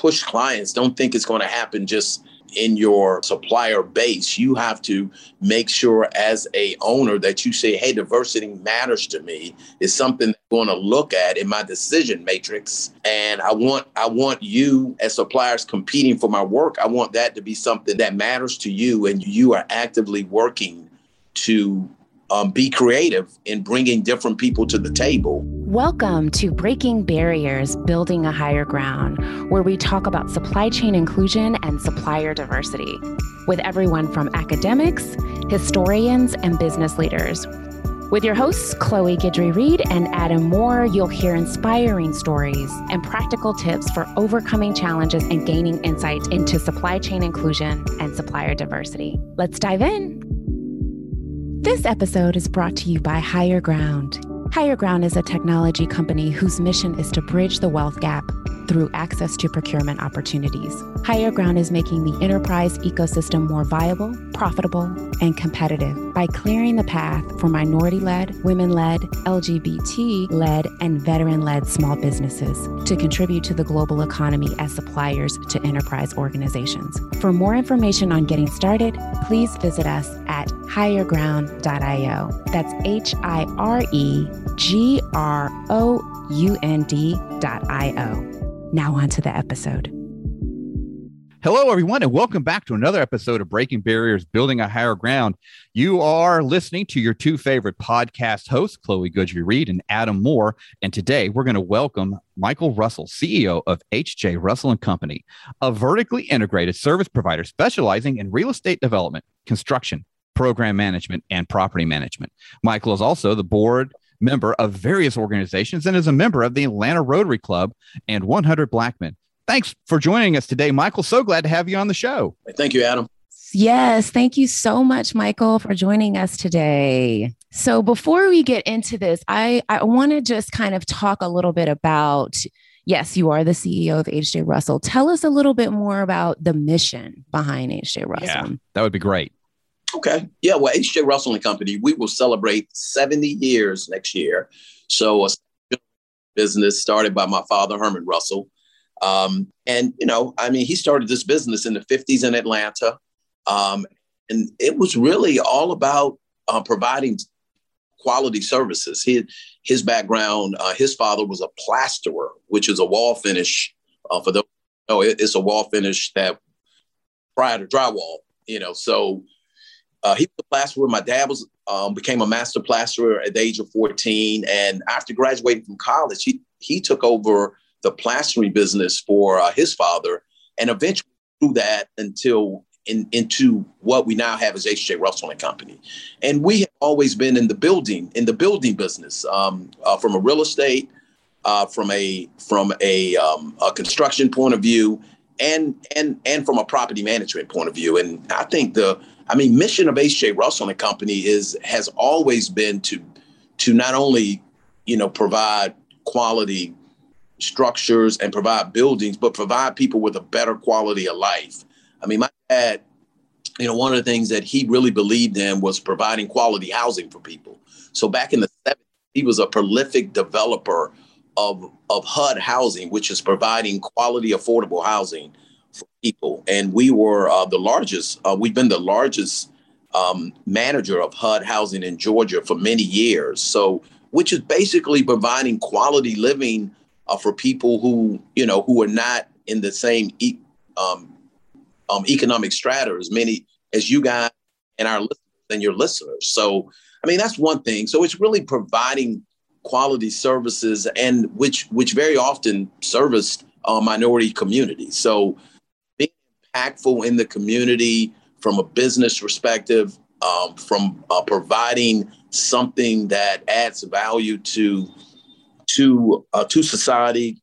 push clients. Don't think it's going to happen just in your supplier base. You have to make sure as a owner that you say, hey, diversity matters to me. It's something I'm going to look at in my decision matrix. And I want I want you as suppliers competing for my work. I want that to be something that matters to you and you are actively working to um, be creative in bringing different people to the table. Welcome to Breaking Barriers, Building a Higher Ground, where we talk about supply chain inclusion and supplier diversity with everyone from academics, historians, and business leaders. With your hosts, Chloe Guidry Reed and Adam Moore, you'll hear inspiring stories and practical tips for overcoming challenges and gaining insight into supply chain inclusion and supplier diversity. Let's dive in. This episode is brought to you by Hire Ground. Hire Ground is a technology company whose mission is to bridge the wealth gap through access to procurement opportunities. Hire Ground is making the enterprise ecosystem more viable, profitable, and competitive by clearing the path for minority led, women led, LGBT led, and veteran led small businesses to contribute to the global economy as suppliers to enterprise organizations. For more information on getting started, please visit us at hireground.io. That's H I R E G R O U N D.io. Now, on to the episode. Hello, everyone, and welcome back to another episode of Breaking Barriers, Building a Higher Ground. You are listening to your two favorite podcast hosts, Chloe Guidry Reed and Adam Moore. And today we're going to welcome Michael Russell, CEO of HJ Russell and Company, a vertically integrated service provider specializing in real estate development, construction, program management, and property management. Michael is also the board member of various organizations and is a member of the Atlanta Rotary Club and 100 Black Men. Thanks for joining us today, Michael. So glad to have you on the show. Thank you, Adam. Yes, thank you so much, Michael, for joining us today. So, before we get into this, I, I want to just kind of talk a little bit about yes, you are the CEO of HJ Russell. Tell us a little bit more about the mission behind HJ Russell. Yeah, that would be great. Okay. Yeah. Well, HJ Russell and Company, we will celebrate 70 years next year. So, a business started by my father, Herman Russell. Um, and, you know, I mean, he started this business in the 50s in Atlanta. Um, and it was really all about uh, providing quality services. His, his background, uh, his father was a plasterer, which is a wall finish. Uh, for those, know, it, it's a wall finish that prior to drywall, you know, so uh, he was a plasterer. My dad was um, became a master plasterer at the age of 14, and after graduating from college, he he took over the plastering business for uh, his father, and eventually through that until in, into what we now have as H.J. Russell and Company, and we have always been in the building in the building business um, uh, from a real estate, uh, from a from a, um, a construction point of view, and and and from a property management point of view, and I think the I mean, mission of H.J. Russell and Company is has always been to to not only you know provide quality structures and provide buildings, but provide people with a better quality of life. I mean, my dad, you know, one of the things that he really believed in was providing quality housing for people. So back in the 70s, he was a prolific developer of, of HUD housing, which is providing quality, affordable housing for people. And we were uh, the largest, uh, we've been the largest um, manager of HUD housing in Georgia for many years. So, which is basically providing quality living uh, for people who, you know, who are not in the same e- um, um, economic strata as many as you guys and our listeners and your listeners. So, I mean, that's one thing. So it's really providing quality services and which which very often serviced uh, minority communities. So impactful in the community from a business perspective, um, from uh, providing something that adds value to to uh, to society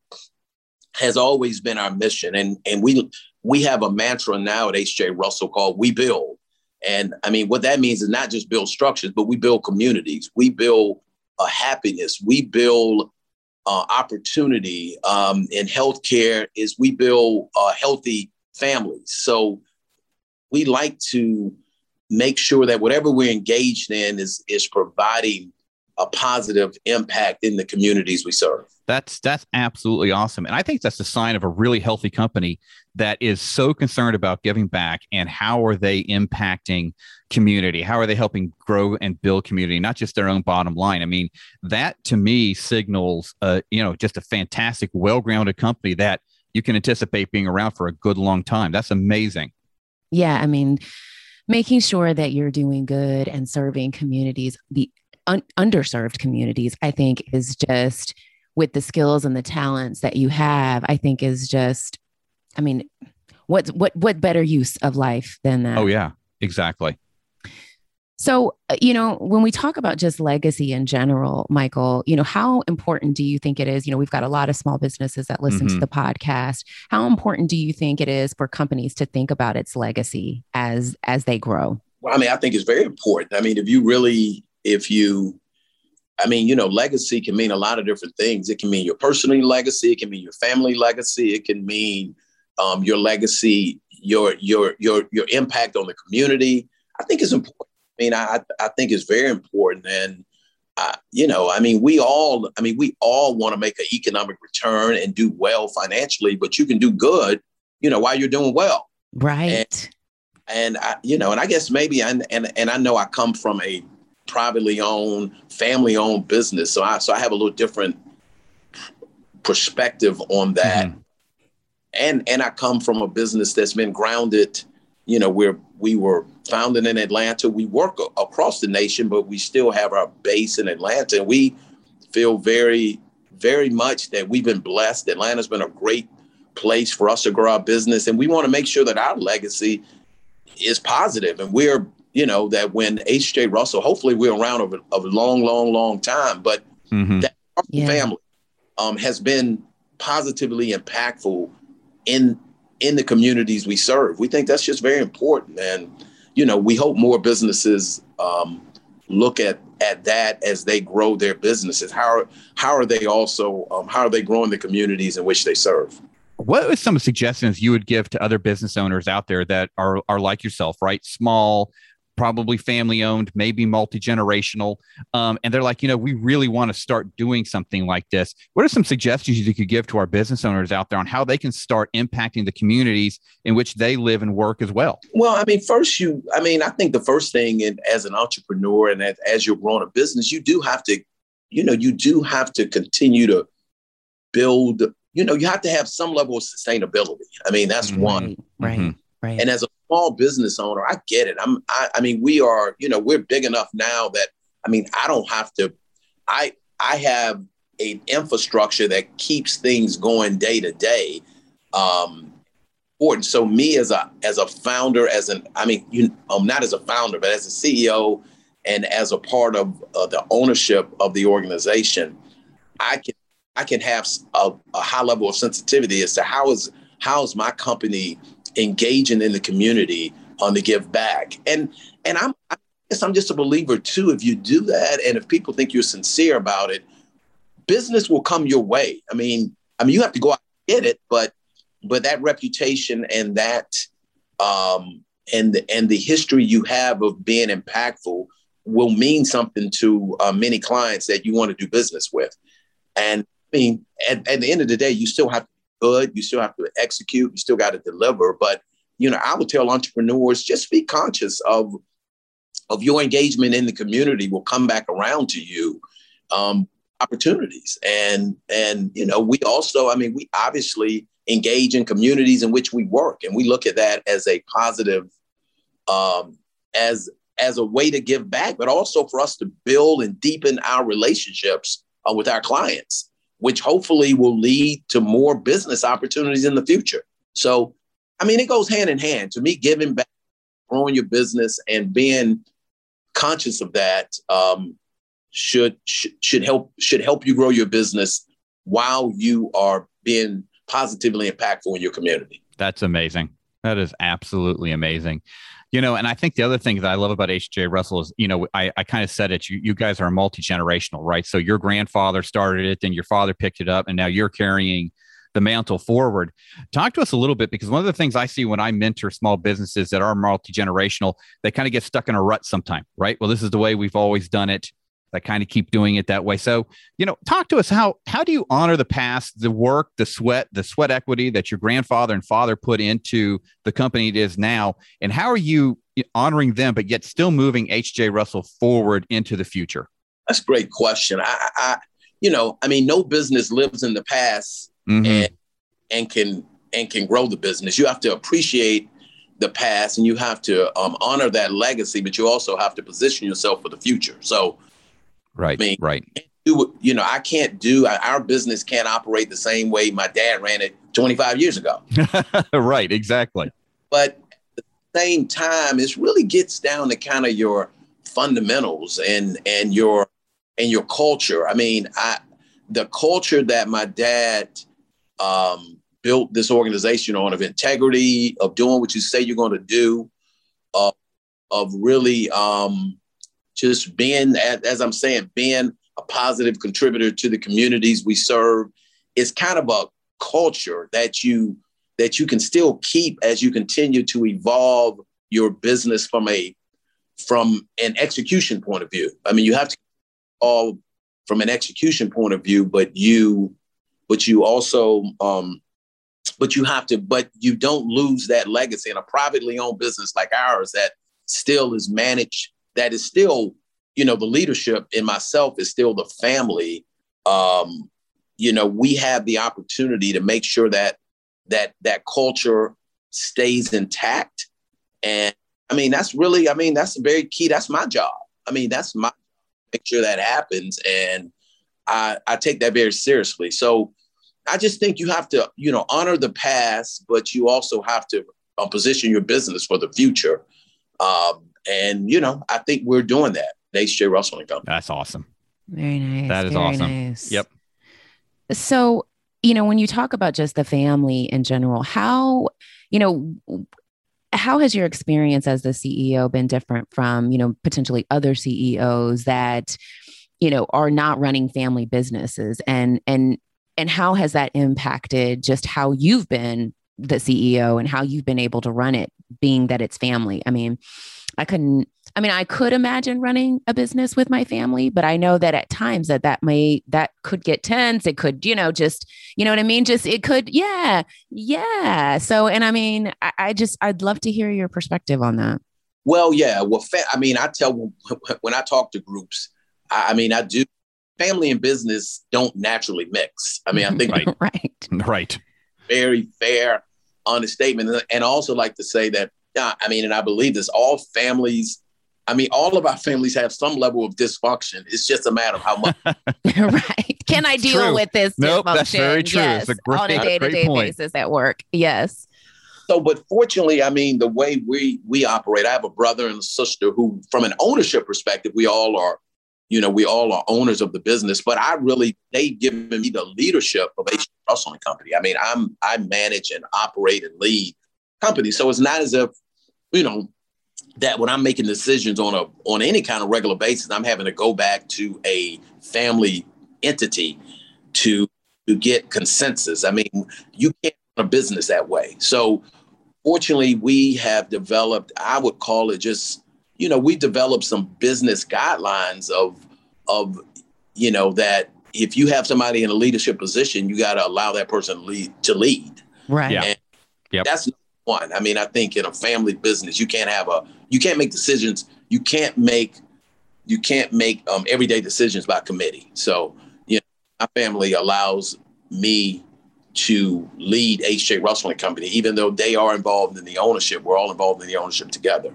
has always been our mission. And and we we have a mantra now at HJ Russell called we build. And I mean what that means is not just build structures but we build communities. We build a uh, happiness. We build uh, opportunity. Um, in healthcare is we build a healthy families. So we like to make sure that whatever we're engaged in is is providing a positive impact in the communities we serve. That's that's absolutely awesome. And I think that's a sign of a really healthy company that is so concerned about giving back and how are they impacting community? How are they helping grow and build community, not just their own bottom line? I mean, that to me signals uh, you know, just a fantastic, well-grounded company that you can anticipate being around for a good long time. That's amazing. Yeah, I mean, making sure that you're doing good and serving communities, the un- underserved communities, I think is just with the skills and the talents that you have, I think is just, I mean, what what what better use of life than that? Oh yeah, exactly. So, uh, you know, when we talk about just legacy in general, Michael, you know, how important do you think it is? You know, we've got a lot of small businesses that listen mm-hmm. to the podcast. How important do you think it is for companies to think about its legacy as as they grow? Well, I mean, I think it's very important. I mean, if you really, if you, I mean, you know, legacy can mean a lot of different things. It can mean your personal legacy. It can mean your family legacy. It can mean um, your legacy, your your your your impact on the community. I think it's important I mean, I I think it's very important, and uh, you know, I mean, we all, I mean, we all want to make an economic return and do well financially, but you can do good, you know, while you're doing well, right? And, and I, you know, and I guess maybe, and and and I know I come from a privately owned, family owned business, so I so I have a little different perspective on that. Mm-hmm. And and I come from a business that's been grounded, you know, we're we were founded in Atlanta. We work a- across the nation, but we still have our base in Atlanta. And we feel very, very much that we've been blessed. Atlanta's been a great place for us to grow our business. And we want to make sure that our legacy is positive. And we're, you know, that when H.J. Russell, hopefully we're around of a, a long, long, long time, but mm-hmm. that yeah. family um, has been positively impactful in in the communities we serve. We think that's just very important. And, you know, we hope more businesses um, look at at that as they grow their businesses. How how are they also um, how are they growing the communities in which they serve? What are some suggestions you would give to other business owners out there that are are like yourself, right? Small, probably family owned, maybe multi generational. Um, and they're like, you know, we really want to start doing something like this. What are some suggestions you could give to our business owners out there on how they can start impacting the communities in which they live and work as well? Well, I mean, first, you, I mean, I think the first thing in, as an entrepreneur and as, as you're growing a business, you do have to, you know, you do have to continue to build, you know, you have to have some level of sustainability. I mean, that's mm-hmm. one. Right. Mm-hmm. Right. And as a small business owner, I get it. I'm I, I mean, we are, you know, we're big enough now that I mean, I don't have to I I have an infrastructure that keeps things going day to day. Um important. So me as a as a founder, as an I mean, you um not as a founder, but as a CEO and as a part of uh, the ownership of the organization, I can I can have a, a high level of sensitivity as to how is how is my company engaging in the community on the give back. And and I'm I guess I'm just a believer too. If you do that, and if people think you're sincere about it, business will come your way. I mean, I mean, you have to go out and get it, but but that reputation and that um, and the, and the history you have of being impactful will mean something to uh, many clients that you want to do business with. And I mean, at, at the end of the day, you still have to good. You still have to execute. You still got to deliver. But you know, I would tell entrepreneurs just be conscious of of your engagement in the community will come back around to you um, opportunities and and you know we also i mean we obviously engage in communities in which we work and we look at that as a positive um, as as a way to give back but also for us to build and deepen our relationships uh, with our clients which hopefully will lead to more business opportunities in the future. So, I mean, it goes hand in hand. To me, giving back, growing your business, and being conscious of that um, should, should should help should help you grow your business while you are being positively impactful in your community. That's amazing. That is absolutely amazing. You know, and I think the other thing that I love about HJ Russell is, you know, I, I kind of said it, you, you guys are multi generational, right? So your grandfather started it, then your father picked it up, and now you're carrying the mantle forward. Talk to us a little bit because one of the things I see when I mentor small businesses that are multi generational, they kind of get stuck in a rut sometime, right? Well, this is the way we've always done it. That kind of keep doing it that way. So, you know, talk to us how how do you honor the past, the work, the sweat, the sweat equity that your grandfather and father put into the company it is now, and how are you honoring them, but yet still moving HJ Russell forward into the future? That's a great question. I, I you know, I mean, no business lives in the past mm-hmm. and and can and can grow the business. You have to appreciate the past and you have to um, honor that legacy, but you also have to position yourself for the future. So, right, I mean, right. Do, you know, I can't do our business can't operate the same way my dad ran it 25 years ago. right, exactly. But at the same time, it really gets down to kind of your fundamentals and and your and your culture. I mean, I the culture that my dad um, built this organization on of integrity, of doing what you say you're going to do, uh, of really um, just being, as, I'm saying, being a positive contributor to the communities we serve. is kind of a culture that you that you can still keep as you continue to evolve your business from a from an execution point of view. I mean, you have to all from an execution point of view, but you but you also um, but you have to but you don't lose that legacy in a privately owned business like ours that still is managed that is still you know the leadership in myself is still the family. Um you know we have the opportunity to make sure that that that culture stays intact. And i mean that's really i mean that's very key. That's my job. I mean that's my make sure that happens. And i i take that very seriously. So I just think you have to, you know, honor the past, but you also have to uh, position your business for the future. Um, and you know, I think we're doing that. HJ Russell and Company. That's awesome. Very nice. That is Very awesome. Nice. Yep. So, you know, when you talk about just the family in general, how, you know, how has your experience as the CEO been different from, you know, potentially other CEOs that, you know, are not running family businesses and and and how has that impacted just how you've been the CEO and how you've been able to run it, being that it's family? I mean, I couldn't. I mean, I could imagine running a business with my family, but I know that at times that that may that could get tense. It could, you know, just you know what I mean. Just it could, yeah, yeah. So, and I mean, I, I just I'd love to hear your perspective on that. Well, yeah. Well, fa- I mean, I tell when I talk to groups, I, I mean, I do family and business don't naturally mix. I mean, I mm-hmm. think right, right, right. Very fair, honest statement, and also like to say that yeah, I mean, and I believe this. All families, I mean, all of our families have some level of dysfunction. It's just a matter of how much. right? Can I deal true. with this? Nope, dysfunction? that's very true. Yes, a great, on a day-to-day basis at work. Yes. So, but fortunately, I mean, the way we we operate, I have a brother and a sister who, from an ownership perspective, we all are you know, we all are owners of the business, but I really, they've given me the leadership of H. Russell and Company. I mean, I'm, I manage and operate and lead companies. So it's not as if, you know, that when I'm making decisions on a, on any kind of regular basis, I'm having to go back to a family entity to, to get consensus. I mean, you can't run a business that way. So fortunately, we have developed, I would call it just you know, we developed some business guidelines of of you know that if you have somebody in a leadership position, you got to allow that person lead to lead. Right. Yeah. And yep. That's one. I mean, I think in a family business, you can't have a you can't make decisions. You can't make you can't make um, everyday decisions by committee. So, you know, my family allows me to lead HJ Russell and Company, even though they are involved in the ownership. We're all involved in the ownership together.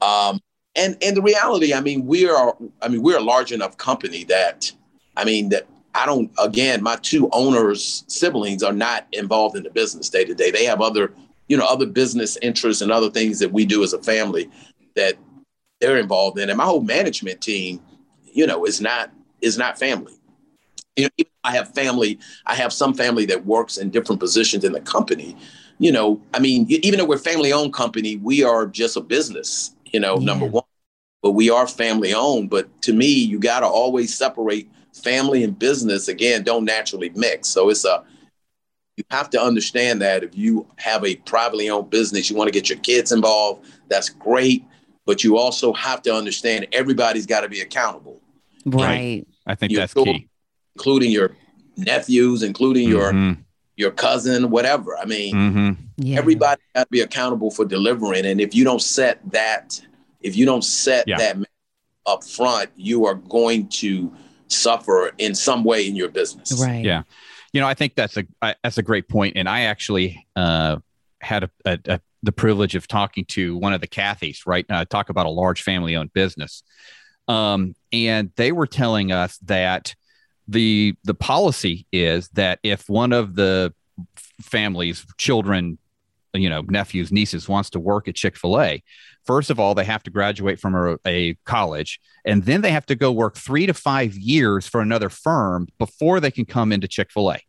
Um, and and the reality, I mean, we are, I mean, we're a large enough company that, I mean, that I don't. Again, my two owners' siblings are not involved in the business day to day. They have other, you know, other business interests and other things that we do as a family that they're involved in. And my whole management team, you know, is not is not family. You know, I have family. I have some family that works in different positions in the company. You know, I mean, even though we're family owned company, we are just a business you know, yeah. number one. But we are family owned. But to me, you got to always separate family and business. Again, don't naturally mix. So it's a, you have to understand that if you have a privately owned business, you want to get your kids involved, that's great. But you also have to understand everybody's got to be accountable. Right. I think You that's go- key. including your nephews, including your Mhm, your cousin, whatever. I mean, mhm. Yeah. everybody got to be accountable for delivering, and if you don't set that, if you don't set Yeah. that up front, you are going to suffer in some way in your business. Right. Yeah. You know, I think that's a I, that's a great point, and I actually uh, had a, a, a the privilege of talking to one of the Cathys, right? Uh, talk about a large family-owned business, um, and they were telling us that the the policy is that if one of the families, children, you know, nephews, nieces wants to work at Chick Fil A, first of all, they have to graduate from a, a college, and then they have to go work three to five years for another firm before they can come into Chick Fil A.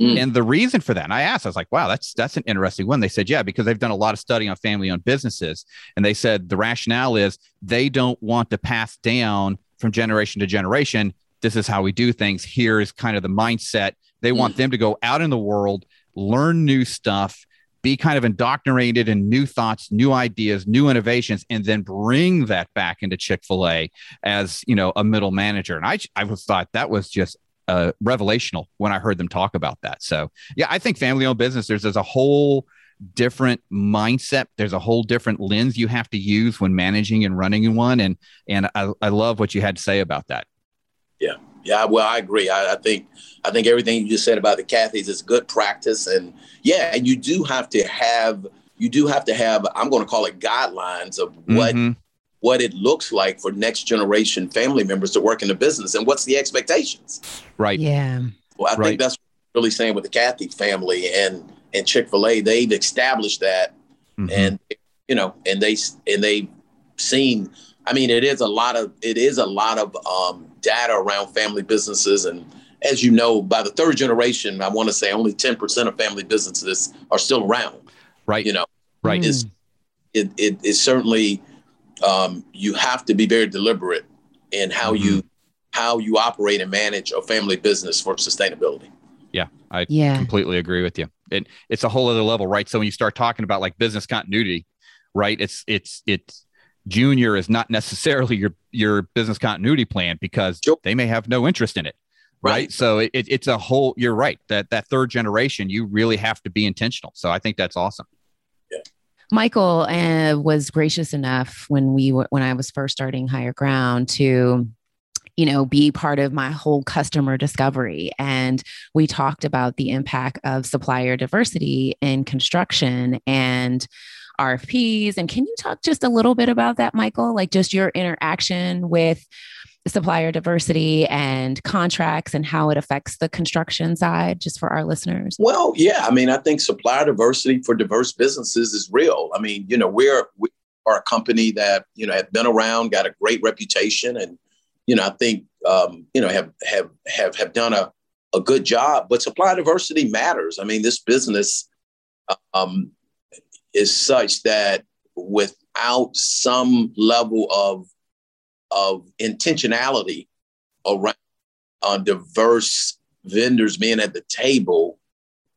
Mm. And the reason for that, and I asked, I was like, "Wow, that's that's an interesting one." They said, "Yeah, because they've done a lot of study on family-owned businesses, and they said the rationale is they don't want to pass down from generation to generation. This is how we do things. Here is kind of the mindset. They want them to go out in the world, learn new stuff." Be kind of indoctrinated in new thoughts, new ideas, new innovations, and then bring that back into Chick Fil A as you know a middle manager. And I, I was thought that was just uh, revelational when I heard them talk about that. So yeah, I think family owned business, there's, there's a whole different mindset. There's a whole different lens you have to use when managing and running one. And, and I, I love what you had to say about that. Yeah, well, I agree. I, I think I think everything you just said about the Cathys is good practice, and yeah, and you do have to have you do have to have I'm going to call it guidelines of what Mhm. what it looks like for next generation family members to work in the business, and what's the expectations. Right. Yeah. Well, I Right. think that's really saying with the Cathy family and and Chick Fil A, they've established that, Mhm. and you know, and they and they've seen. I mean, it is a lot of it is a lot of um, data around family businesses, and as you know, by the third generation, I want to say only ten percent of family businesses are still around. right. You know, right. Mm. is it, it is certainly um, you have to be very deliberate in how you how you operate and manage a family business for sustainability. Yeah. I Yeah. completely agree with you. And it's a whole other level, right? So when you start talking about like business continuity, right? It's it's it's junior is not necessarily your your business continuity plan because Sure. they may have no interest in it. Right. Right. So it, it, it's a whole you're right. That that third generation, you really have to be intentional. So I think that's awesome. Michael uh, was gracious enough when we were, when I was first starting Hire Ground to you know be part of my whole customer discovery and we talked about the impact of supplier diversity in construction and RFPs and can you talk just a little bit about that Michael like just your interaction with supplier diversity and contracts and how it affects the construction side just for our listeners Well, yeah, I mean, I think supplier diversity for diverse businesses is real. I mean, you know, we're we are a company that you know have been around, got a great reputation, and you know, I think um, you know have have have have done a a good job. But supplier diversity matters. I mean, this business um, is such that without some level of of intentionality around uh, diverse vendors being at the table,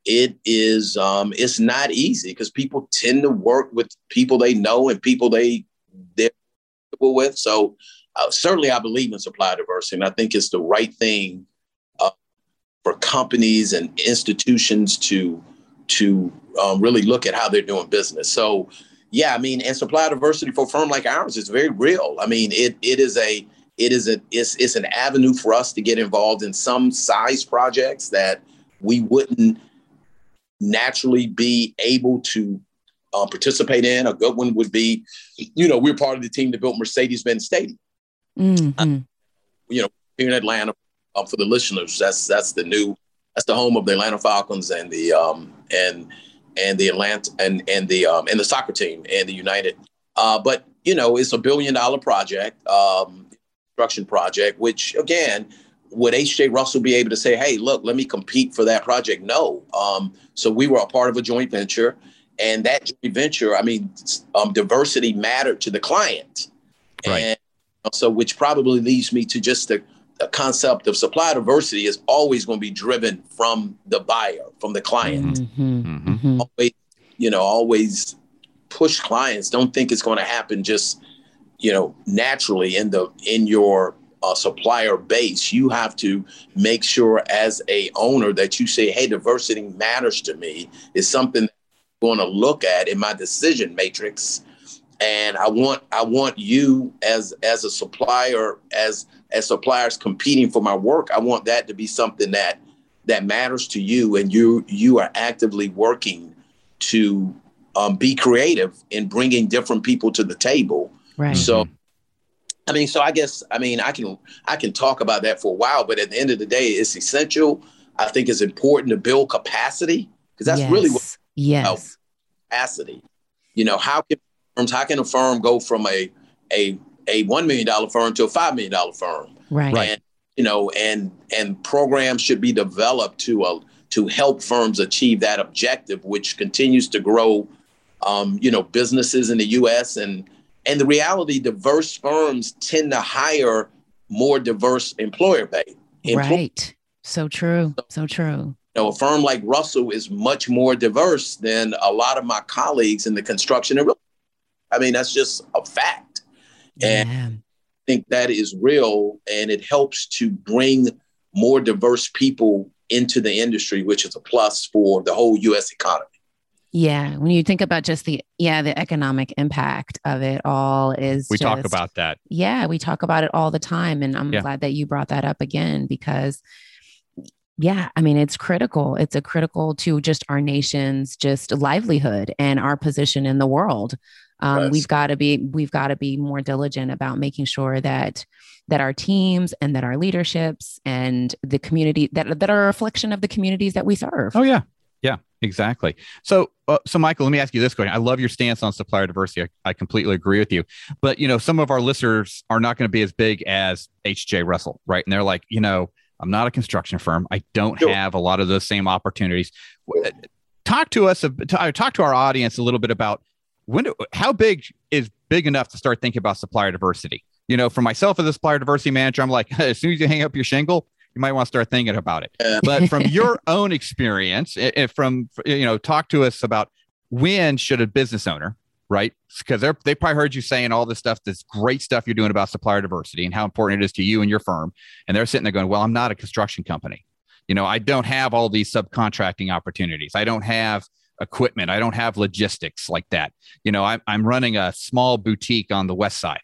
it is um, it's not easy because people tend to work with people they know and people they they're with. So uh, certainly, I believe in supply diversity, and I think it's the right thing uh, for companies and institutions to to um, really look at how they're doing business. So. Yeah, I mean, and supply diversity for a firm like ours is very real. I mean, it it is a it is a it's it's an avenue for us to get involved in some size projects that we wouldn't naturally be able to uh, participate in. A good one would be, you know, we're part of the team that built Mercedes-Benz Stadium Mhm. here in Atlanta. Um, for the listeners, that's that's the new that's the home of the Atlanta Falcons and the um and and the Atlanta and and the um and the soccer team and the United. Uh, but you know, it's a billion dollar project, um, construction project, which again, would H.J. Russell be able to say, "Hey, look, let me compete for that project"? No. Um, so we were a part of a joint venture, and that joint venture, I mean, um, diversity mattered to the client, Right. and so which probably leads me to just the, the concept of supply diversity is always going to be driven from the buyer, from the client. Mhm. Mhm. Mhm. Always, you know, always push clients. Don't think it's going to happen just, you know, naturally in the in your uh, supplier base, you have to make sure as a owner that you say, "Hey, diversity matters to me." Is something I'm going to look at in my decision matrix, and I want I want you as as a supplier as as suppliers competing for my work. I want that to be something that that matters to you, and you you are actively working to um, be creative in bringing different people to the table. Right. So I mean, so I guess I mean I can I can talk about that for a while, but at the end of the day, it's essential. I think it's important to build capacity because that's yes. really what yes capacity. You know, how can firms how can a firm go from a a a one million dollar firm to a five million dollar firm? right And you know, and and programs should be developed to uh, to help firms achieve that objective, which continues to grow. Um, you know, businesses in the U.S. and and the reality, diverse firms tend to hire more diverse employer base. Employ- right so true so true You know, a firm like Russell is much more diverse than a lot of my colleagues in the construction and real. I mean, that's just a fact. And yeah. I think that is real, and it helps to bring more diverse people into the industry, which is a plus for the whole U.S. economy. Yeah, when you think about just the yeah the economic impact of it all is We talk about that. yeah we talk about it all the time and I'm Yeah. glad that you brought that up again because yeah I mean it's critical it's a critical to just our nation's just livelihood and our position in the world um, Yes. we've got to be we've got to be more diligent about making sure that that our teams and that our leaderships and the community that that are a reflection of the communities that we serve Oh yeah, yeah, exactly. So, uh, so Michael, let me ask you this question. I love your stance on supplier diversity. I, I completely agree with you. But you know, some of our listeners are not going to be as big as HJ Russell, right? And they're like, you know, I'm not a construction firm. I don't Sure. have a lot of those same opportunities. Talk to us. ab- Talk to our audience a little bit about when. do- How big is big enough to start thinking about supplier diversity? You know, for myself as a supplier diversity manager, I'm like, as soon as you hang up your shingle, you might want to start thinking about it. Yeah. But from your own experience, if from you know, talk to us about when should a business owner, right? Because they're they probably heard you saying all this stuff, this great stuff you're doing about supplier diversity and how important it is to you and your firm, and they're sitting there going, "Well, I'm not a construction company. You know, I don't have all these subcontracting opportunities. I don't have." Equipment i don't have logistics like that you know I'm, I'm running a small boutique on the west side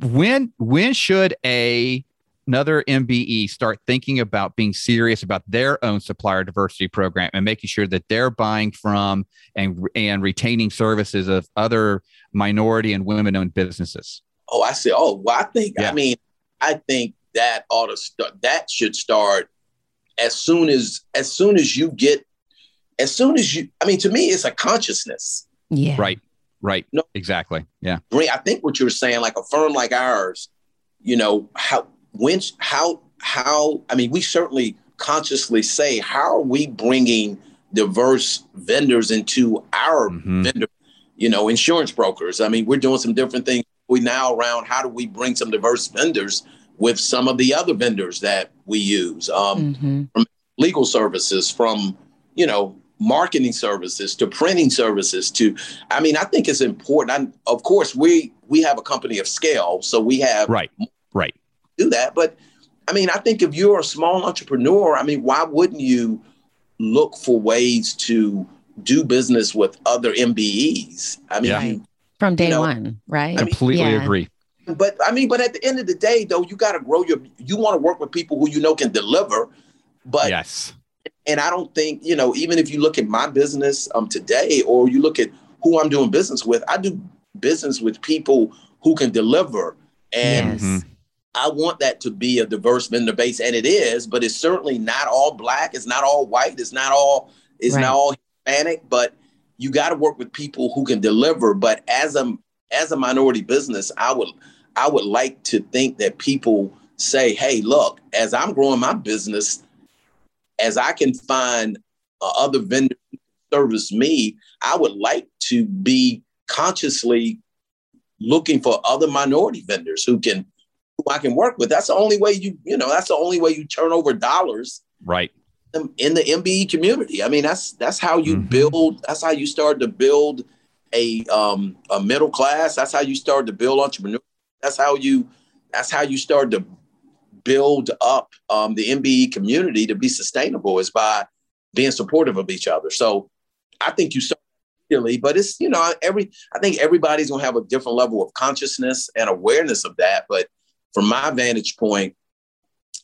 when when should a another MBE start thinking about being serious about their own supplier diversity program and making sure that they're buying from and and retaining services of other minority and women owned businesses. Oh, I said, oh, well, I think, Yeah. I mean, I think that ought to start, that should start as soon as, as soon as you get, as soon as you, I mean, to me, it's a consciousness. yeah Right. Right. No. Exactly. Yeah. Bring, I think what you're saying, like a firm like ours, you know, how, when, how, how, I mean, we certainly consciously say, how are we bringing diverse vendors into our Mhm. vendor, you know, insurance brokers? I mean, we're doing some different things. We now around how do we bring some diverse vendors with some of the other vendors that we use? Um, Mhm. legal services from you know marketing services to printing services to i mean i think it's important I, of course we we have a company of scale so we have Right. Right. do that but i mean i think if you're a small entrepreneur i mean why wouldn't you look for ways to do business with other mbes i mean Yeah. Right. from day know, one right I Completely Yeah. agree. but i mean but at the end of the day though you got to grow your you want to work with people who you know can deliver but yes. And I don't think you know even if you look at my business um today or you look at who I'm doing business with, I do business with people who can deliver, and Yes. Mhm. I want that to be a diverse vendor base, and it is, but it's certainly not all black, it's not all white, it's not all it's Right. not all Hispanic, but you got to work with people who can deliver. But as a as a minority business, I would I would like to think that people say, "Hey, look, as I'm growing my business." As I can find uh, other vendors who service me, I would like to be consciously looking for other minority vendors who can who I can work with. That's the only way you you know that's the only way you turn over dollars Right. in- the MBE community. I mean that's that's how you Mhm. build. That's how you start to build a um, a middle class. That's how you start to build entrepreneur. That's how you that's how you start to build up um, the MBE community to be sustainable is by being supportive of each other. So I think you start really, but it's you know every I think everybody's gonna have a different level of consciousness and awareness of that. But from my vantage point,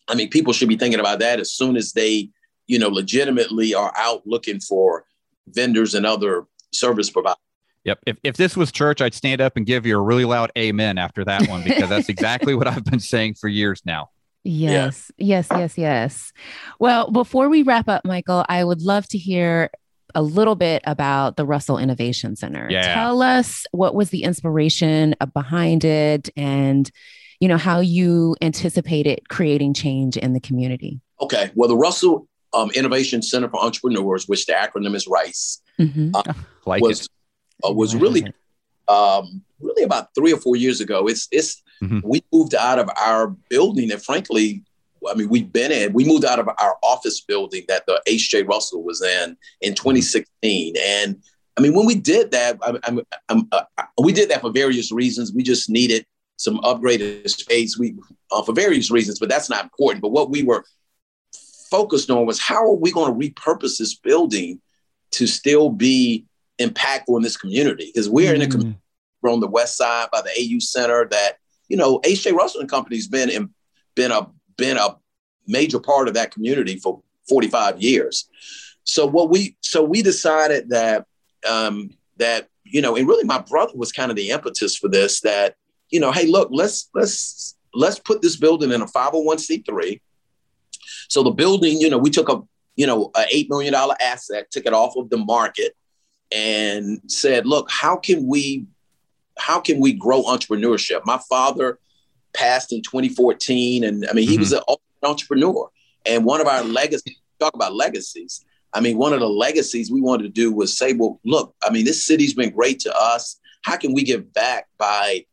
I mean, people should be thinking about that as soon as they you know legitimately are out looking for vendors and other service providers. Yep. If, if this was church, I'd stand up and give you a really loud amen after that one because that's exactly what I've been saying for years now. Yes, yeah. yes, yes, yes. Well, before we wrap up, Michael, I would love to hear a little bit about the Russell Innovation Center. Yeah. Tell us what was the inspiration behind it and you know how you anticipated creating change in the community. Okay. Well, the Russell um, Innovation Center for Entrepreneurs, which the acronym is RICE, mm-hmm. uh, like was uh, was really um, really about three or four years ago. It's it's mm-hmm. we moved out of our building, and frankly, I mean, we've been in. We moved out of our office building that the H.J. Russell was in in 2016, and I mean, when we did that, I, I, I, uh, we did that for various reasons. We just needed some upgraded space. We uh, for various reasons, but that's not important. But what we were focused on was how are we going to repurpose this building to still be impactful in this community? Because we're mm. in a community on the west side by the AU Center that you know H.J. Russell and Company's been in, been a been a major part of that community for 45 years. So what we so we decided that um, that you know, and really my brother was kind of the impetus for this. That you know, hey, look, let's let's let's put this building in a 501c3 so the building, you know, we took a, you know, a $8 million asset, took it off of the market and said, look, how can we, how can we grow entrepreneurship? My father passed in 2014 and I mean, he mm-hmm. was an entrepreneur and one of our legacies, talk about legacies. I mean, one of the legacies we wanted to do was say, well, look, I mean, this city's been great to us. How can we give back by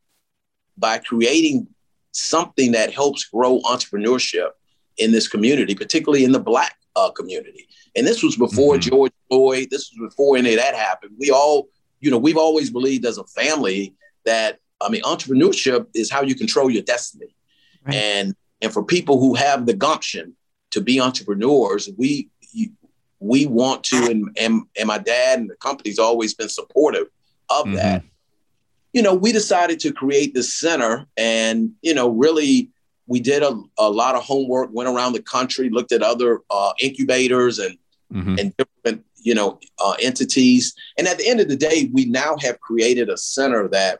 by creating something that helps grow entrepreneurship in this community, particularly in the Black uh, community. And this was before mm-hmm. George Floyd. This was before any of that happened. We all, you know, we've always believed as a family that I mean, entrepreneurship is how you control your destiny. Right. And and for people who have the gumption to be entrepreneurs, we we want to, and and, and my dad and the company's always been supportive of mm-hmm. that. You know, we decided to create this center and, you know, really we did a, a lot of homework, went around the country, looked at other uh, incubators and mm-hmm. and different you know uh, entities. And at the end of the day, we now have created a center that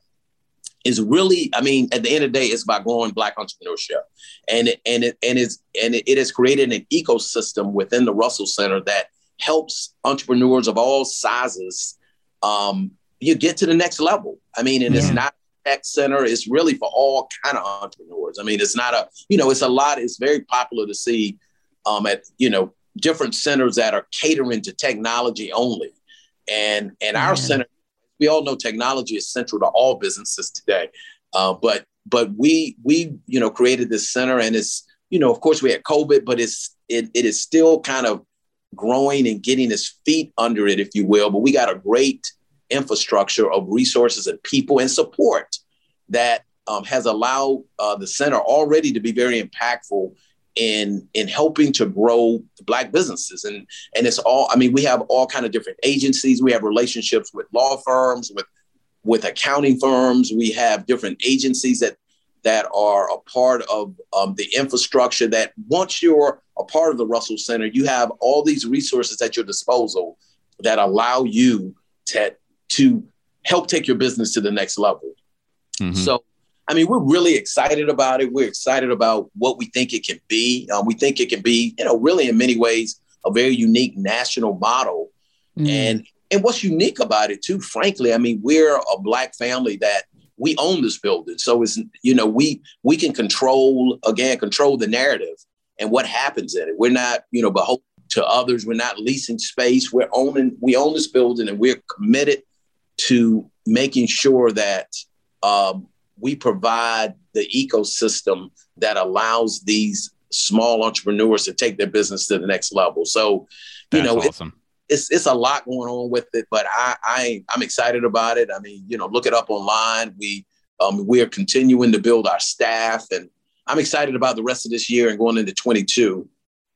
is really, I mean, at the end of the day, it's about growing Black entrepreneurship, and it, and it and it's and it, it has created an ecosystem within the Russell Center that helps entrepreneurs of all sizes um, you get to the next level. I mean, and yeah. it's not tech center is really for all kind of entrepreneurs. I mean, it's not a, you know, it's a lot, it's very popular to see um, at, you know, different centers that are catering to technology only. And and our center, we all know technology is central to all businesses today. Uh, but but we we you know created this center and it's you know of course we had COVID, but it's it, it is still kind of growing and getting its feet under it, if you will. But we got a great infrastructure of resources and people and support that um, has allowed uh, the center already to be very impactful in in helping to grow black businesses and and it's all i mean we have all kind of different agencies we have relationships with law firms with with accounting firms we have different agencies that that are a part of um, the infrastructure that once you're a part of the russell center you have all these resources at your disposal that allow you to to help take your business to the next level. Mm-hmm. So, I mean, we're really excited about it. We're excited about what we think it can be. Um, we think it can be, you know, really in many ways a very unique national model. Mm-hmm. And and what's unique about it too, frankly, I mean, we're a black family that we own this building. So it's you know, we we can control again, control the narrative and what happens in it. We're not, you know, beholden to others. We're not leasing space. We're owning, we own this building and we're committed to making sure that um, we provide the ecosystem that allows these small entrepreneurs to take their business to the next level. So, you That's know, awesome. it, it's it's a lot going on with it, but I, I I'm excited about it. I mean, you know, look it up online. We um, we are continuing to build our staff, and I'm excited about the rest of this year and going into 22.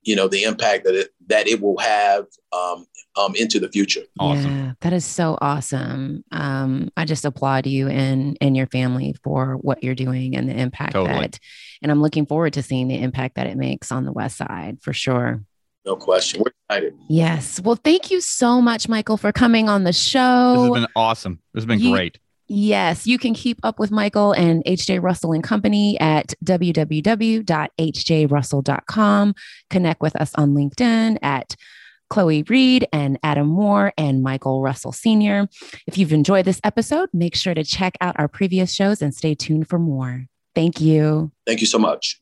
You know the impact that it that it will have um, um, into the future. Awesome. Yeah, that is so awesome. Um, I just applaud you and and your family for what you're doing and the impact totally. that. And I'm looking forward to seeing the impact that it makes on the West Side for sure. No question. We're excited. Yes. Well, thank you so much, Michael, for coming on the show. This has been awesome. This has been you, great. Yes, you can keep up with Michael and HJ Russell and Company at www.hjrussell.com. Connect with us on LinkedIn at Chloe Reed and Adam Moore and Michael Russell Sr. If you've enjoyed this episode, make sure to check out our previous shows and stay tuned for more. Thank you. Thank you so much.